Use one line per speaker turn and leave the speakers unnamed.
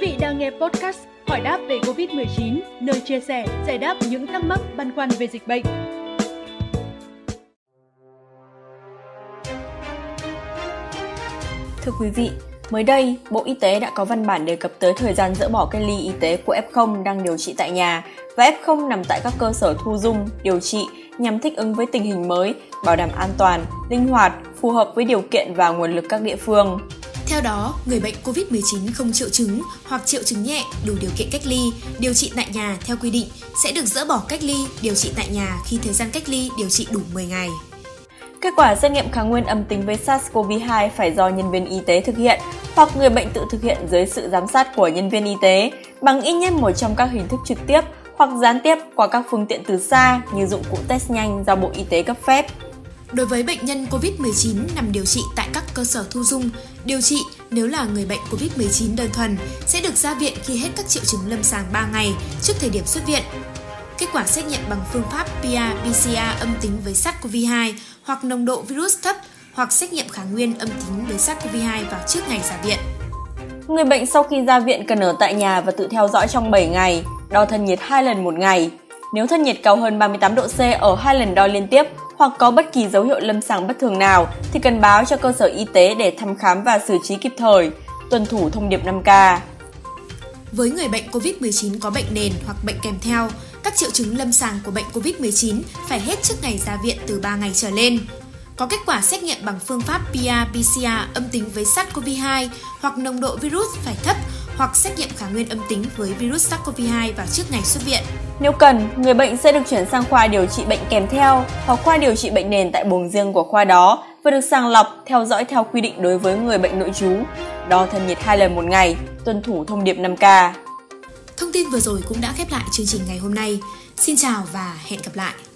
vị đang nghe podcast Hỏi đáp về Covid-19, nơi chia sẻ, giải đáp những thắc mắc băn khoăn về dịch bệnh.
Thưa quý vị, mới đây, Bộ Y tế đã có văn bản đề cập tới thời gian dỡ bỏ cách ly y tế của F0 đang điều trị tại nhà và F0 nằm tại các cơ sở thu dung, điều trị nhằm thích ứng với tình hình mới, bảo đảm an toàn, linh hoạt, phù hợp với điều kiện và nguồn lực các địa phương.
Theo đó, người bệnh COVID-19 không triệu chứng hoặc triệu chứng nhẹ đủ điều kiện cách ly, điều trị tại nhà theo quy định sẽ được dỡ bỏ cách ly, điều trị tại nhà khi thời gian cách ly điều trị đủ 10 ngày.
Kết quả xét nghiệm kháng nguyên âm tính với SARS-CoV-2 phải do nhân viên y tế thực hiện hoặc người bệnh tự thực hiện dưới sự giám sát của nhân viên y tế bằng ít nhất một trong các hình thức trực tiếp hoặc gián tiếp qua các phương tiện từ xa như dụng cụ test nhanh do Bộ Y tế cấp phép.
Đối với bệnh nhân COVID-19 nằm điều trị tại các cơ sở thu dung, điều trị nếu là người bệnh COVID-19 đơn thuần sẽ được ra viện khi hết các triệu chứng lâm sàng 3 ngày trước thời điểm xuất viện. Kết quả xét nghiệm bằng phương pháp pcr âm tính với SARS-CoV-2 hoặc nồng độ virus thấp hoặc xét nghiệm kháng nguyên âm tính với SARS-CoV-2 vào trước ngày ra viện.
Người bệnh sau khi ra viện cần ở tại nhà và tự theo dõi trong 7 ngày, đo thân nhiệt 2 lần một ngày. Nếu thân nhiệt cao hơn 38 độ C ở hai lần đo liên tiếp hoặc có bất kỳ dấu hiệu lâm sàng bất thường nào thì cần báo cho cơ sở y tế để thăm khám và xử trí kịp thời, tuân thủ thông điệp 5K.
Với người bệnh COVID-19 có bệnh nền hoặc bệnh kèm theo, các triệu chứng lâm sàng của bệnh COVID-19 phải hết trước ngày ra viện từ 3 ngày trở lên. Có kết quả xét nghiệm bằng phương pháp PCR-PCR âm tính với SARS-CoV-2 hoặc nồng độ virus phải thấp hoặc xét nghiệm kháng nguyên âm tính với virus SARS-CoV-2 vào trước ngày xuất viện.
Nếu cần, người bệnh sẽ được chuyển sang khoa điều trị bệnh kèm theo hoặc khoa điều trị bệnh nền tại buồng riêng của khoa đó và được sàng lọc, theo dõi theo quy định đối với người bệnh nội trú, đo thân nhiệt hai lần một ngày, tuân thủ thông điệp 5K.
Thông tin vừa rồi cũng đã khép lại chương trình ngày hôm nay. Xin chào và hẹn gặp lại!